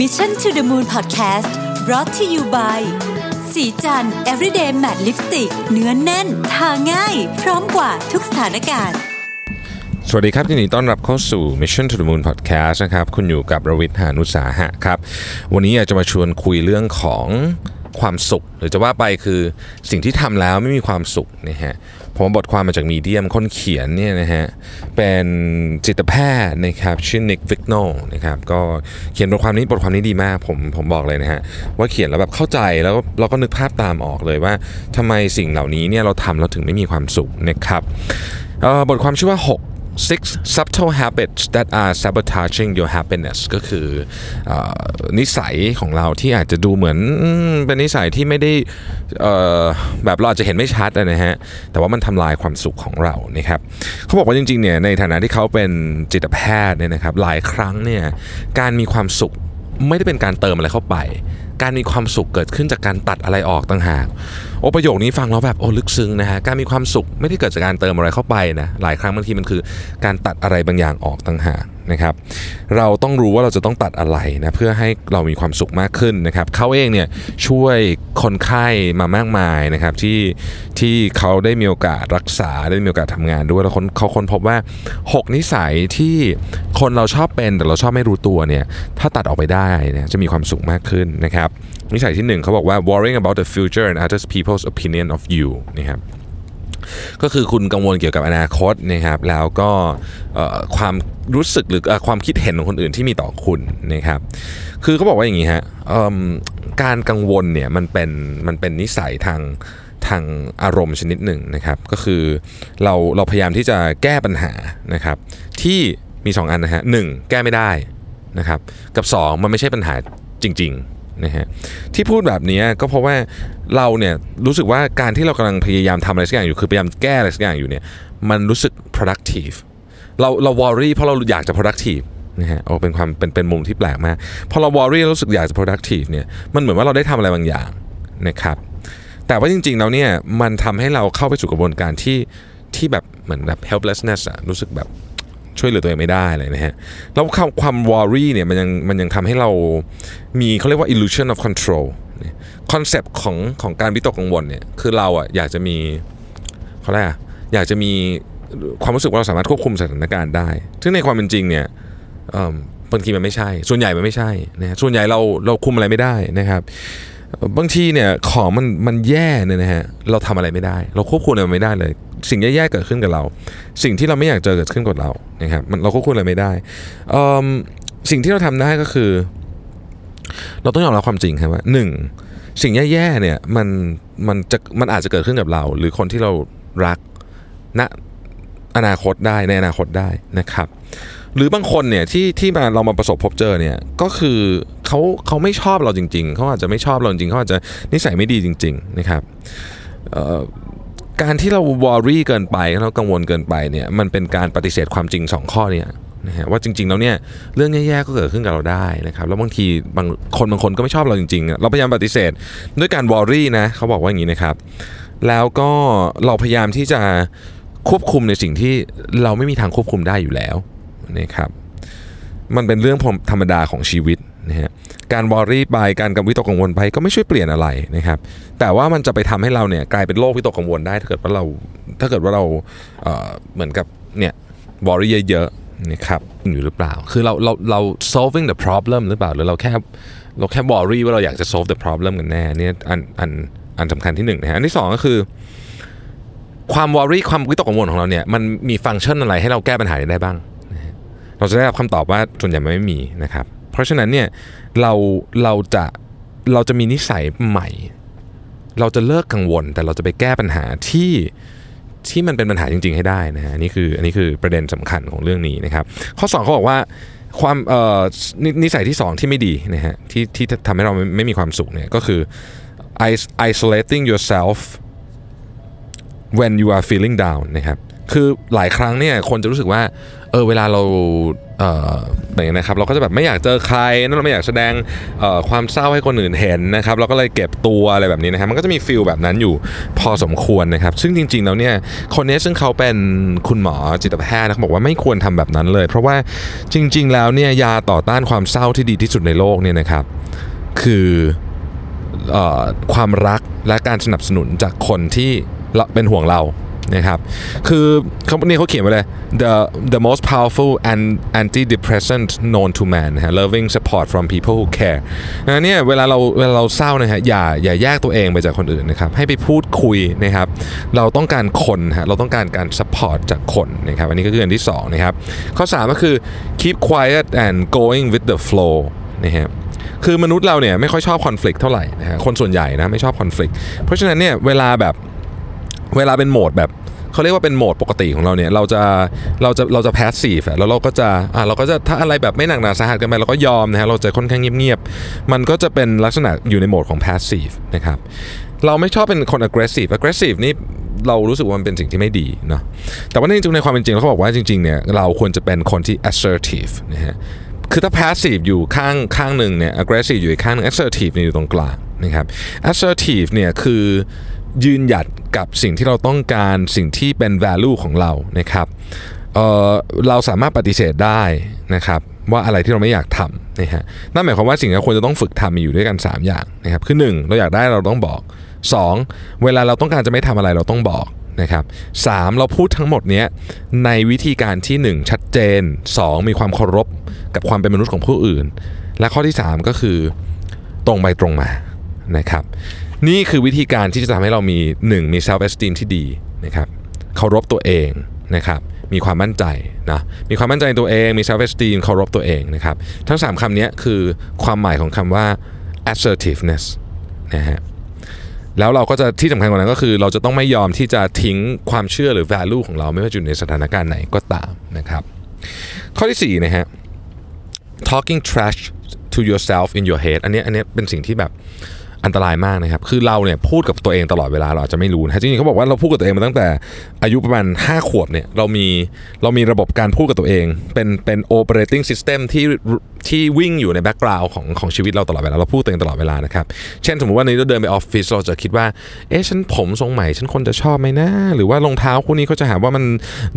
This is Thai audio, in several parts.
Mission to the Moon Podcast brought to you by สีจัน everyday matte lipstick เนื้อนแน่น ทาง่าย พร้อมกว่าทุกสถานการณ์ สวัสดีครับยินดีต้อนรับเข้าสู่ Mission to the Moon Podcast นะครับ คุณอยู่กับรวิทย์หานุสาหะครับ วันนี้อยากจะมาชวนคุยเรื่องของความสุข หรือจะว่าไปคือสิ่งที่ทำแล้วไม่มีความสุขนะฮะ ผมบทความมาจากมีเดียมคนเขียนเนี่ยนะฮะเป็นจิตแพทย์นะครับชื่อนิกวิกโนนะครับก็เขียนบทความนี้บทความนี้ดีมากผมผมบอกเลยนะฮะว่าเขียนแล้วแบบเข้าใจแล้วเราก็นึกภาพตามออกเลยว่าทำไมสิ่งเหล่านี้เนี่ยเราทำเราถึงไม่มีความสุขนะครับบทความชื่อว่า 6 six subtle habits that are sabotaging your happiness ก็คืออนิสัยของเราที่อาจจะดูเหมือนเป็นนิสัยที่ไม่ได้แบบเราอาจจะเห็นไม่ชัดนะฮะ แต่ว่ามันทำลายความสุขของเรานะครับเขาบอกว่าจริงๆเนี่ยในฐานะที่เขาเป็นจิตแพทย์เนี่ยนะครับหลายครั้งเนี่ยการมีความสุขไม่ได้เป็นการเติมอะไรเข้าไป การมีความสุขเกิดขึ้นจากการตัดอะไรออกต่างหาก โอ้ประโยคนี้ฟังแล้วแบบโอ้ลึกซึ้งนะฮะการมีความสุขไม่ได้เกิดจากการเติมอะไรเข้าไปนะหลายครั้งบางทีมันคือการตัดอะไรบางอย่างออกต่างหากนะครับเราต้องรู้ว่าเราจะต้องตัดอะไรนะเพื่อให้เรามีความสุขมากขึ้นนะครับเขาเองเนี่ยช่วยคนไข้มามากมายนะครับที่ที่เขาได้มีโอกาสรักษาได้มีโอกาสทำงานด้วยแล้วคนเขาค้นพบว่า 6 นิสัยที่คนเราชอบเป็นแต่เราชอบไม่รู้ตัวเนี่ยถ้าตัดออกไปได้เนี่ยจะมีความสุขมากขึ้นนะครับนิสัยที่หนึ่งเขาบอกว่า worrying about the future and other people's opinion of you นะครับก็คือคุณกังวลเกี่ยวกับอนาคตนะครับแล้วก็ความรู้สึกหรือความคิดเห็นของคนอื่นที่มีต่อคุณนะครับคือเขาบอกว่าอย่างนี้ฮะการกังวลเนี่ยมันเป็นมันเป็นนิสัยทางทางอารมณ์ชนิดหนึ่งนะครับ ก็คือเราเราพยายามที่จะแก้ปัญหานะครับ ที่มี 2 อันนะฮะหนึ่งแก้ไม่ได้นะครับ กับ 2 มันไม่ใช่ปัญหาจริง ๆ นะฮะที่พูดแบบนี้ก็เพราะว่าเราเนี่ยรู้สึกว่าการที่เรากำลังพยายามทำอะไรสักอย่างอยู่คือพยายามแก้อะไรสักอย่างอยู่เนี่ยมันรู้สึก productive เราเรา worry เพราะเราอยากจะ productive นะฮะโอ้เป็นความเป็นเป็นมุมที่แปลกมากพอเรา worry รู้สึกอยากจะ productive เนี่ยมันเหมือนว่าเราได้ทำอะไรบางอย่างนะครับแต่ว่าจริงๆแล้วเนี่ยมันทำให้เราเข้าไปสู่กระบวนการที่ที่แบบเหมือนแบบ helplessness อะรู้สึกแบบ ช่วยเหลือตัวเองไม่ได้เลยนะฮะแล้วความความ worry เนี่ยมันยังมันยังทำให้เรามีเขาเรียกว่า illusion of control คอนเซปต์ของของการวิตกกังวลเนี่ยคือเราอะอยากจะมีเขาเรียกอะอยากจะมีความรู้สึกว่าเราสามารถควบคุมสถานการณ์ได้ ซึ่งในความเป็นจริงเนี่ยบางทีมันไม่ใช่ ส่วนใหญ่มันไม่ใช่นะฮะส่วนใหญ่เราเราคุมอะไรไม่ได้นะครับ บางทีเนี่ยของมันมันแย่เนี่ยนะฮะเราทำอะไรไม่ได้ เราควบคุมอะไรไม่ได้เลย สิ่งแย่ๆเกิดขึ้นกับเรา สิ่งที่เราไม่อยากเจอเกิดขึ้นกับเรานะครับมันเราควบคุมอะไรไม่ได้สิ่งที่เราทำได้ก็คือ เราต้องยอมรับความจริงครับว่าหนึ่งสิ่งแย่ๆเนี่ยมันมันจะมันอาจจะเกิดขึ้นกับเรา หรือคนที่เรารักณอนาคตได้ในอนาคตได้นะครับ หรือบางคนเนี่ยที่ที่มาเรามาประสบพบเจอเนี่ยก็คือเขาเขาไม่ชอบเราจริง ๆเขาอาจจะไม่ชอบเราจริงเขาอาจจะนิสัยไม่ดีจริง ๆ นะครับ การที่เราวอรี่เกินไปเรากังวลเกินไปเนี่ยมันเป็นการปฏิเสธความจริง 2 ข้อเนี่ยนะฮะว่าจริงๆแล้วเนี่ยเรื่องแย่ๆก็เกิดขึ้นกับเราได้นะครับแล้วบางทีบางคนบางคนก็ไม่ชอบเราจริงๆ เราพยายามปฏิเสธด้วยการวอรี่นะเขาบอกว่าอย่างนี้นะครับแล้วก็เราพยายามที่จะควบคุมในสิ่งที่เราไม่มีทางควบคุมได้อยู่แล้วนะครับมันเป็นเรื่องธรรมดาของชีวิตนะฮะ การวอรี่ไปการกังวิตกกังวลไปก็ไม่ช่วยเปลี่ยนอะไรนะครับ แต่ว่ามันจะไปทำให้เราเนี่ยกลายเป็นโรควิตกกังวลได้ถ้าเกิดว่าเราถ้าเกิดว่าเราเเหมือนกับเนี่ยวอรี่เยอะๆนะครับอยู่หรือเปล่า คือเราเราเรา solving the problem หรือเปล่า หรือเราแค่เราแค่ worry ว่าเราอยากจะ solve the problem กันแน่เนี่ยอันอันอันสำคัญที่หนึ่งนะฮะอันที่สองก็คือความวอรี่ความวิตกกังวลของเราเนี่ยมันมีฟังก์ชันอะไรให้เราแก้ปัญหาได้บ้าง เราจะได้รับคำตอบว่าส่วนใหญ่มันไม่มีนะครับ เพราะฉะนั้นเนี่ยเราเราจะเราจะมีนิสัยใหม่ เราจะเลิกกังวล แต่เราจะไปแก้ปัญหาที่ที่มันเป็นปัญหาจริง ๆ ให้ได้นะฮะนี่คืออันนี้คือประเด็นสำคัญของเรื่องนี้นะครับ ข้อสองเขาบอกว่าความเอ่อนิสัยที่สองที่ไม่ดีนะฮะที่ที่ทำให้เราไม่ไม,มีความสุขเนี่ยก็คือ isolating yourself when you are feeling down นะครับ คือหลายครั้งเนี่ยคนจะรู้สึกว่าเออเวลาเราเอ่ออย่างนี้นะครับเราก็จะแบบไม่อยากเจอใครนั่นเราไม่อยากแสดงเอ่อความเศร้าให้คนอื่นเห็นนะครับเราก็เลยเก็บตัวอะไรแบบนี้นะครับมันก็จะมีฟิลแบบนั้นอยู่พอสมควรนะครับ ซึ่งจริงๆแล้วเนี่ยคนนี้ซึ่งเขาเป็นคุณหมอจิตแพทย์นะเขาบอกว่าไม่ควรทำแบบนั้นเลย เพราะว่าจริง ๆ แล้วเนี่ยยาต่อต้านความเศร้าที่ดีที่สุดในโลกเนี่ยนะครับ คือความรักและการสนับสนุนจากคนที่เป็นห่วงเรา นะครับ คือเขานี่เขาเขียนไว้เลย the the most powerful and antidepressant known to man นะฮะ loving support from people who care นะเนี่ยเวลาเราเวลาเราเศร้านะฮะอย่าอย่าแยกตัวเองไปจากคนอื่นนะครับ ให้ไปพูดคุยนะครับ เราต้องการคนฮะเราต้องการการ support จากคนนะครับ อันนี้ก็คืออันที่สองนะครับ ข้อ 3 ก็คือ keep quiet and going with the flow นะฮะคือมนุษย์เราเนี่ยไม่ค่อยชอบคอน FLICT เท่าไหร่นะฮะคนส่วนใหญ่นะไม่ชอบคอน FLICT เพราะฉะนั้นเนี่ยเวลาแบบ เวลาเป็นโหมดแบบเขาเรียกว่าเป็นโหมดปกติของเราเนี่ยเราจะเราจะเราจะแพสซีฟแล้วเราก็จะอ่าเราก็จะถ้าอะไรแบบไม่หนักหนาสาหัสกันไปเราก็ยอมนะฮะเราจะค่อนข้างเงียบๆมันก็จะเป็นลักษณะอยู่ในโหมดของแพสซีฟนะครับเราไม่ชอบเป็นคน aggressive aggressive นี่เรารู้สึกว่ามันเป็นสิ่งที่ไม่ดีเนาะแต่ว่าในจริงในความเป็นจริงเขาบอกว่าจริงๆเนี่ยเราควรจะเป็นคนที่ assertive นะฮะคือถ้า passive อยู่ข้างข้างหนึ่งเนี่ย aggressive อยู่อีกข้างหนึง assertive เนี่ยอยู่ตรงกลางนะครับ assertive เนี่ยคือ ยืนหยัดกับสิ่งที่เราต้องการสิ่งที่เป็น value ของเรานะครับเอ่อเราสามารถปฏิเสธได้นะครับว่าอะไรที่เราไม่อยากทำนะฮะนั่นหมายความว่าสิ่งที่ควรจะต้องฝึกทำมีอยู่ด้วยกัน 3 อย่างนะครับคือ 1 เราอยากได้เราต้องบอก 2. เวลาเราต้องการจะไม่ทำอะไรเราต้องบอกนะครับสามเราพูดทั้งหมดเนี้ยในวิธีการที่ 1 ชัดเจน 2 มีความเคารพกับความเป็นมนุษย์ของผู้อื่น และข้อที่ 3 ก็คือตรงไปตรงมานะครับ นี่คือวิธีการที่จะทำให้เรามี 1 มี self esteem ที่ดีนะครับเคารพตัวเองนะครับมีความมั่นใจนะมีความมั่นใจในตัวเองมี self esteem เคารพตัวเองนะครับทั้ง3คำนี้คือความหมายของคำว่า assertiveness นะฮะแล้วเราก็จะที่สำคัญกว่านั้นก็คือเราจะต้องไม่ยอมที่จะทิ้งความเชื่อหรือ value ของเราไม่ว่าจะอยู่ในสถานการณ์ไหนก็ตามนะครับ ข้อที่4นะฮะ talking trash to yourself in your head อันนี้อันนี้เป็นสิ่งที่แบบ อันตรายมากนะครับ คือเราเนี่ยพูดกับตัวเองตลอดเวลาเราอาจจะไม่รู้นะจริงๆเขาบอกว่าเราพูดกับตัวเองมาตั้งแต่อายุประมาณ 5 ขวบเนี่ยเรามีเรามีระบบการพูดกับตัวเอง เป็นเป็น operating system ที่ที่วิ่งอยู่ใน background ของของชีวิตเราตลอดเวลาเราพูดตัวเองตลอดเวลานะครับ เช่นสมมติว่านี้เราเดินไปออฟฟิศเราจะคิดว่า เอ๊ะฉันผมทรงใหม่ฉันคนจะชอบไหมนะ หรือว่ารองเท้าคู่นี้เขาจะหาว่ามัน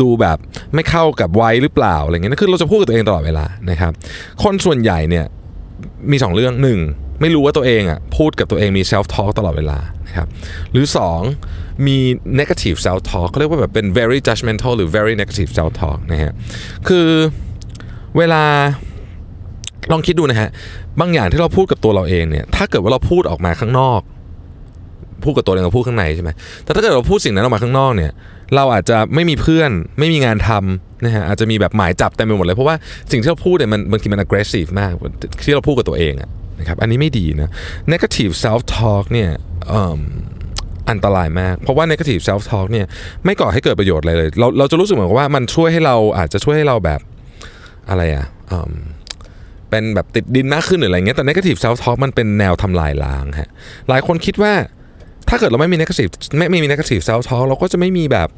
ดูแบบไม่เข้ากับวัยหรือเปล่าอะไรเงี้ยคือเราจะพูดกับตัวเองตลอดเวลานะครับคนส่วนใหญ่เนี่ยมี 2 เรื่องหนึ่ง ไม่รู้ว่าตัวเองอะพูดกับตัวเองมี self talk ตลอดเวลานะครับหรือ 2 มี negative self talk เขาเรียกว่าแบบเป็น very judgmental หรือ very negative self talk นะฮะคือเวลาลองคิดดูนะฮะบางอย่างที่เราพูดกับตัวเราเองเนี่ยถ้าเกิดว่าเราพูดออกมาข้างนอก พูดกับตัวเองเราพูดข้างในใช่ไหมแต่ถ้าเกิดเราพูดสิ่งนั้นออกมาข้างนอกเนี่ยเราอาจจะไม่มีเพื่อนไม่มีงานทำนะฮะอาจจะมีแบบหมายจับเต็มไปหมดเลยเพราะว่าสิ่งที่เราพูดเนี่ยมันบางทีมัน aggressive มากที่เราพูดกับตัวเองอะ นะครับอันนี้ไม่ดีนะ negative self talk เนี่ยอันตรายมาก เพราะว่า negative self talk เนี่ยไม่ก่อให้เกิดประโยชน์อะไรเลย เราเราจะรู้สึกเหมือนว่ามันช่วยให้เราอาจจะช่วยให้เราแบบอะไรอะเป็นแบบติดดินมากขึ้นหรืออะไรเงี้ยแต่ negative self talk มันเป็นแนวทำลายล้างฮะหลายคนคิดว่าถ้าเกิดเราไม่มี negative ไม่ไม่มี negative self talk เราก็จะไม่มีแบบ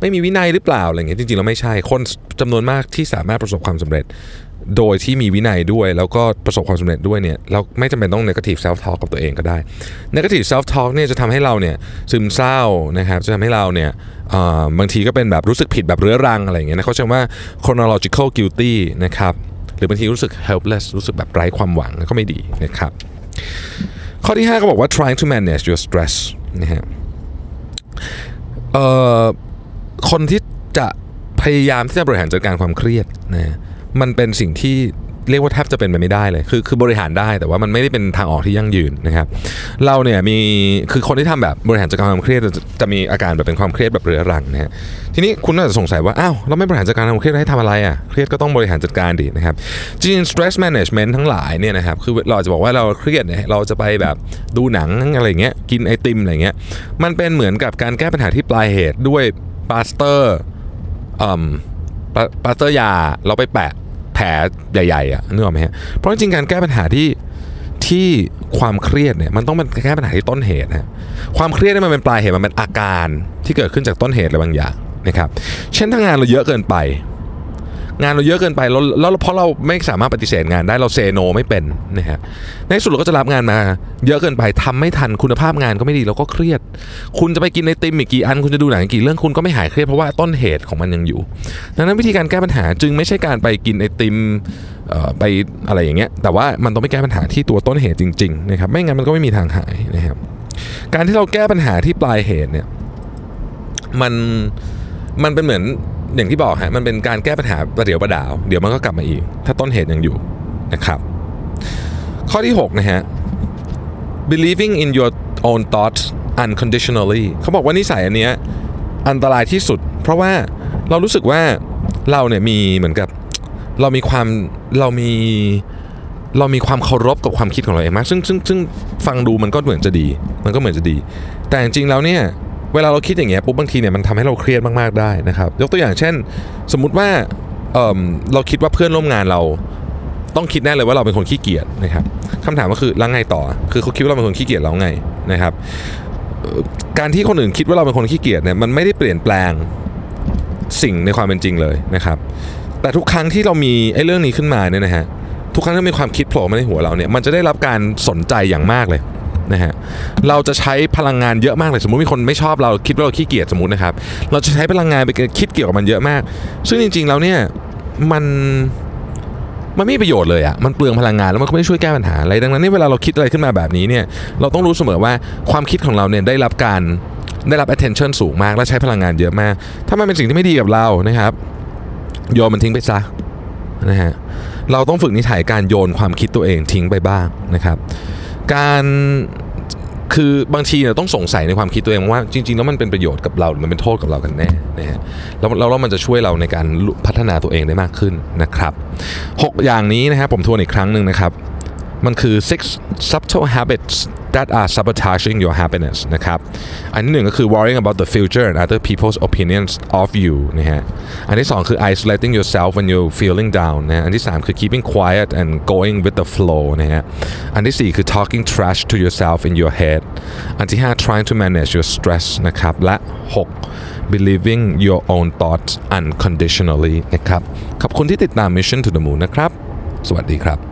ไม่มีวินัยหรือเปล่าอะไรเงี้ยจริงๆเราไม่ใช่คนจำนวนมากที่สามารถประสบความสำเร็จ โดยที่มีวินัยด้วย แล้วก็ประสบความสำเร็จด้วยเนี่ยเราไม่จำเป็นต้อง negative self talk กับตัวเองก็ได้ negative self talk เนี่ยจะทำให้เราเนี่ยซึมเศร้านะครับจะทำให้เราเนี่ยบางทีก็เป็นแบบรู้สึกผิดแบบเรื้อรังอะไรอย่างเงี้ยนะเขาใช้ว่า chronological guilty นะครับหรือบางทีรู้สึก helpless รู้สึกแบบไร้ความหวังก็ไม่ดีนะครับข้อที่ 5 ก็บอกว่า trying to manage your stress นะฮะคนที่จะพยายามที่จะบริหารจัดการความเครียดนะ มันเป็นสิ่งที่เรียกว่าแทบจะเป็นไปไม่ได้เลย คือคือบริหารได้แต่ว่ามันไม่ได้เป็นทางออกที่ยั่งยืนนะครับ เราเนี่ยมีคือคนที่ทำแบบบริหารจัดการความเครียดจะจะมีอาการแบบเป็นความเครียดแบบเรื้อรังนะฮะทีนี้คุณน่าจะสงสัยว่าอ้าวเราไม่บริหารจัดการความเครียดให้ทำอะไรอะเครียดก็ต้องบริหารจัดการดีนะครับจริง stress management ทั้งหลายเนี่ยนะครับคือเราจะบอกว่าเราเครียดเนี่ยเราจะไปแบบดูหนังอะไรเงี้ยกินไอติมอะไรเงี้ยมันเป็นเหมือนกับการแก้ปัญหาที่ปลายเหตุด้วยพลาสเตอร์อืมพลาสเตอร์ยาเราไปแปะ แผลใหญ่ๆอะนึกออกไหมฮะเพราะจริงๆการแก้ปัญหาที่ที่ความเครียดเนี่ยมันต้องเป็นแก้ปัญหาที่ต้นเหตุนะความเครียดเนี่ยมันเป็นปลายเหตุมันเป็นอาการที่เกิดขึ้นจากต้นเหตุอะไรบางอย่างนะครับเช่นถ้างานเราเยอะเกินไป งานเราเยอะเกินไปแล้วแล้วเพราะเราไม่สามารถปฏิเสธงานได้เราเซโนไม่เป็นนะฮะในที่สุดเราก็จะรับงานมา เยอะเกินไปทำไม่ทันคุณภาพงานก็ไม่ดีเราก็เครียด คุณจะไปกินในติมอีกกี่อัน คุณจะดูหนังกี่เรื่องคุณก็ไม่หายเครียดเพราะว่าต้นเหตุของมันยังอยู่ ดังนั้นวิธีการแก้ปัญหาจึงไม่ใช่การไปกินไอติมไปอะไรอย่างเงี้ยแต่ว่ามันต้องไปแก้ปัญหาที่ตัวต้นเหตุจริงๆนะครับไม่งั้นมันก็ไม่มีทางหายนะครับการที่เราแก้ปัญหาที่ปลายเหตุเนี่ยมันมันเป็นเหมือน อย่างที่บอกฮะมันเป็นการแก้ปัญหาประเดี๋ยวประดาว เดี๋ยวมันก็กลับมาอีก ถ้าต้นเหตุยังอยู่นะครับ ข้อที่ 6 นะฮะ believing in your own thoughts unconditionally เขาบอกว่านิสัยอันเนี้ยอันตรายที่สุด เพราะว่าเรารู้สึกว่าเราเนี่ยมีเหมือนกับเรามีความเรามีเรามีความเคารพกับความคิดของเราเองมากซึ่งซึ่งซึ่งฟังดูมันก็เหมือนจะดี มันก็เหมือนจะดี แต่จริงๆแล้วเนี่ย เวลาเราคิดอย่างเงี้ยปุ๊บบางทีเนี่ยมันทำให้เราเครียดมากๆได้นะครับ ยกตัวอย่างเช่น สมมุติว่าเออเราคิดว่าเพื่อนร่วมงานเราต้องคิดแน่เลยว่าเราเป็นคนขี้เกียจนะครับคำถามก็คือแล้วไงต่อ คือเขาคิดว่าเราเป็นคนขี้เกียจแล้วไงนะครับการที่คนอื่นคิดว่าเราเป็นคนขี้เกียจเนี่ยมันไม่ได้เปลี่ยนแปลงสิ่งในความเป็นจริงเลยนะครับ แต่ทุกครั้งที่เรามีไอ้เรื่องนี้ขึ้นมาเนี่ยนะฮะทุกครั้งที่มีความคิดโผล่มาในหัวเราเนี่ยมันจะได้รับการสนใจอย่างมากเลย นะฮะเราจะใช้พลังงานเยอะมากเลยสมมติมีคนไม่ชอบเราคิดว่าเราขี้เกียจสมมตินะครับ เราจะใช้พลังงานไปคิดเกี่ยวกับมันเยอะมาก ซึ่งจริง ๆ แล้วเนี่ยมันมันไม่มีประโยชน์เลยอะ่ะ มันเปลืองพลังงานแล้วมันก็ไม่ช่วยแก้ปัญหาอะไร ดังนั้นเนี่ยเวลาเราคิดอะไรขึ้นมาแบบนี้เนี่ย เราต้องรู้เสมอว่าความคิดของเราเนี่ยได้รับการได้รับ attention สูงมาก และใช้พลังงานเยอะมาก ถ้ามันเป็นสิ่งที่ไม่ดีกับเรานะครับโยนมันทิ้งไปซะนะฮะ เราต้องฝึกนิสัยการโยนความคิดตัวเองทิ้งไปบ้างนะครับ การคือบางทีเนี่ยต้องสงสัยในความคิดตัวเองว่าจริงๆแล้วมันเป็นประโยชน์กับเราหรือมันเป็นโทษกับเรากันแน่นะฮะแล้วแล้วมันจะช่วยเราในการพัฒนาตัวเองได้มากขึ้นนะครับหกอย่างนี้นะครับผมทวนอีกครั้งหนึ่งนะครับ มันคือ six subtle habits that are sabotaging your happiness นะครับ worrying about the future and other people's opinions of you นะฮะ อันที่สองคือ isolating yourself when you're feeling down นะฮะ อันที่สามคือ keeping quiet and going with the flow นะฮะ อันที่สี่คือ talking trash to yourself in your head อันที่ห้า trying to manage your stress นะครับ และหก believing your own thoughts unconditionally นะครับ Mission to the Moon สวัสดีครับ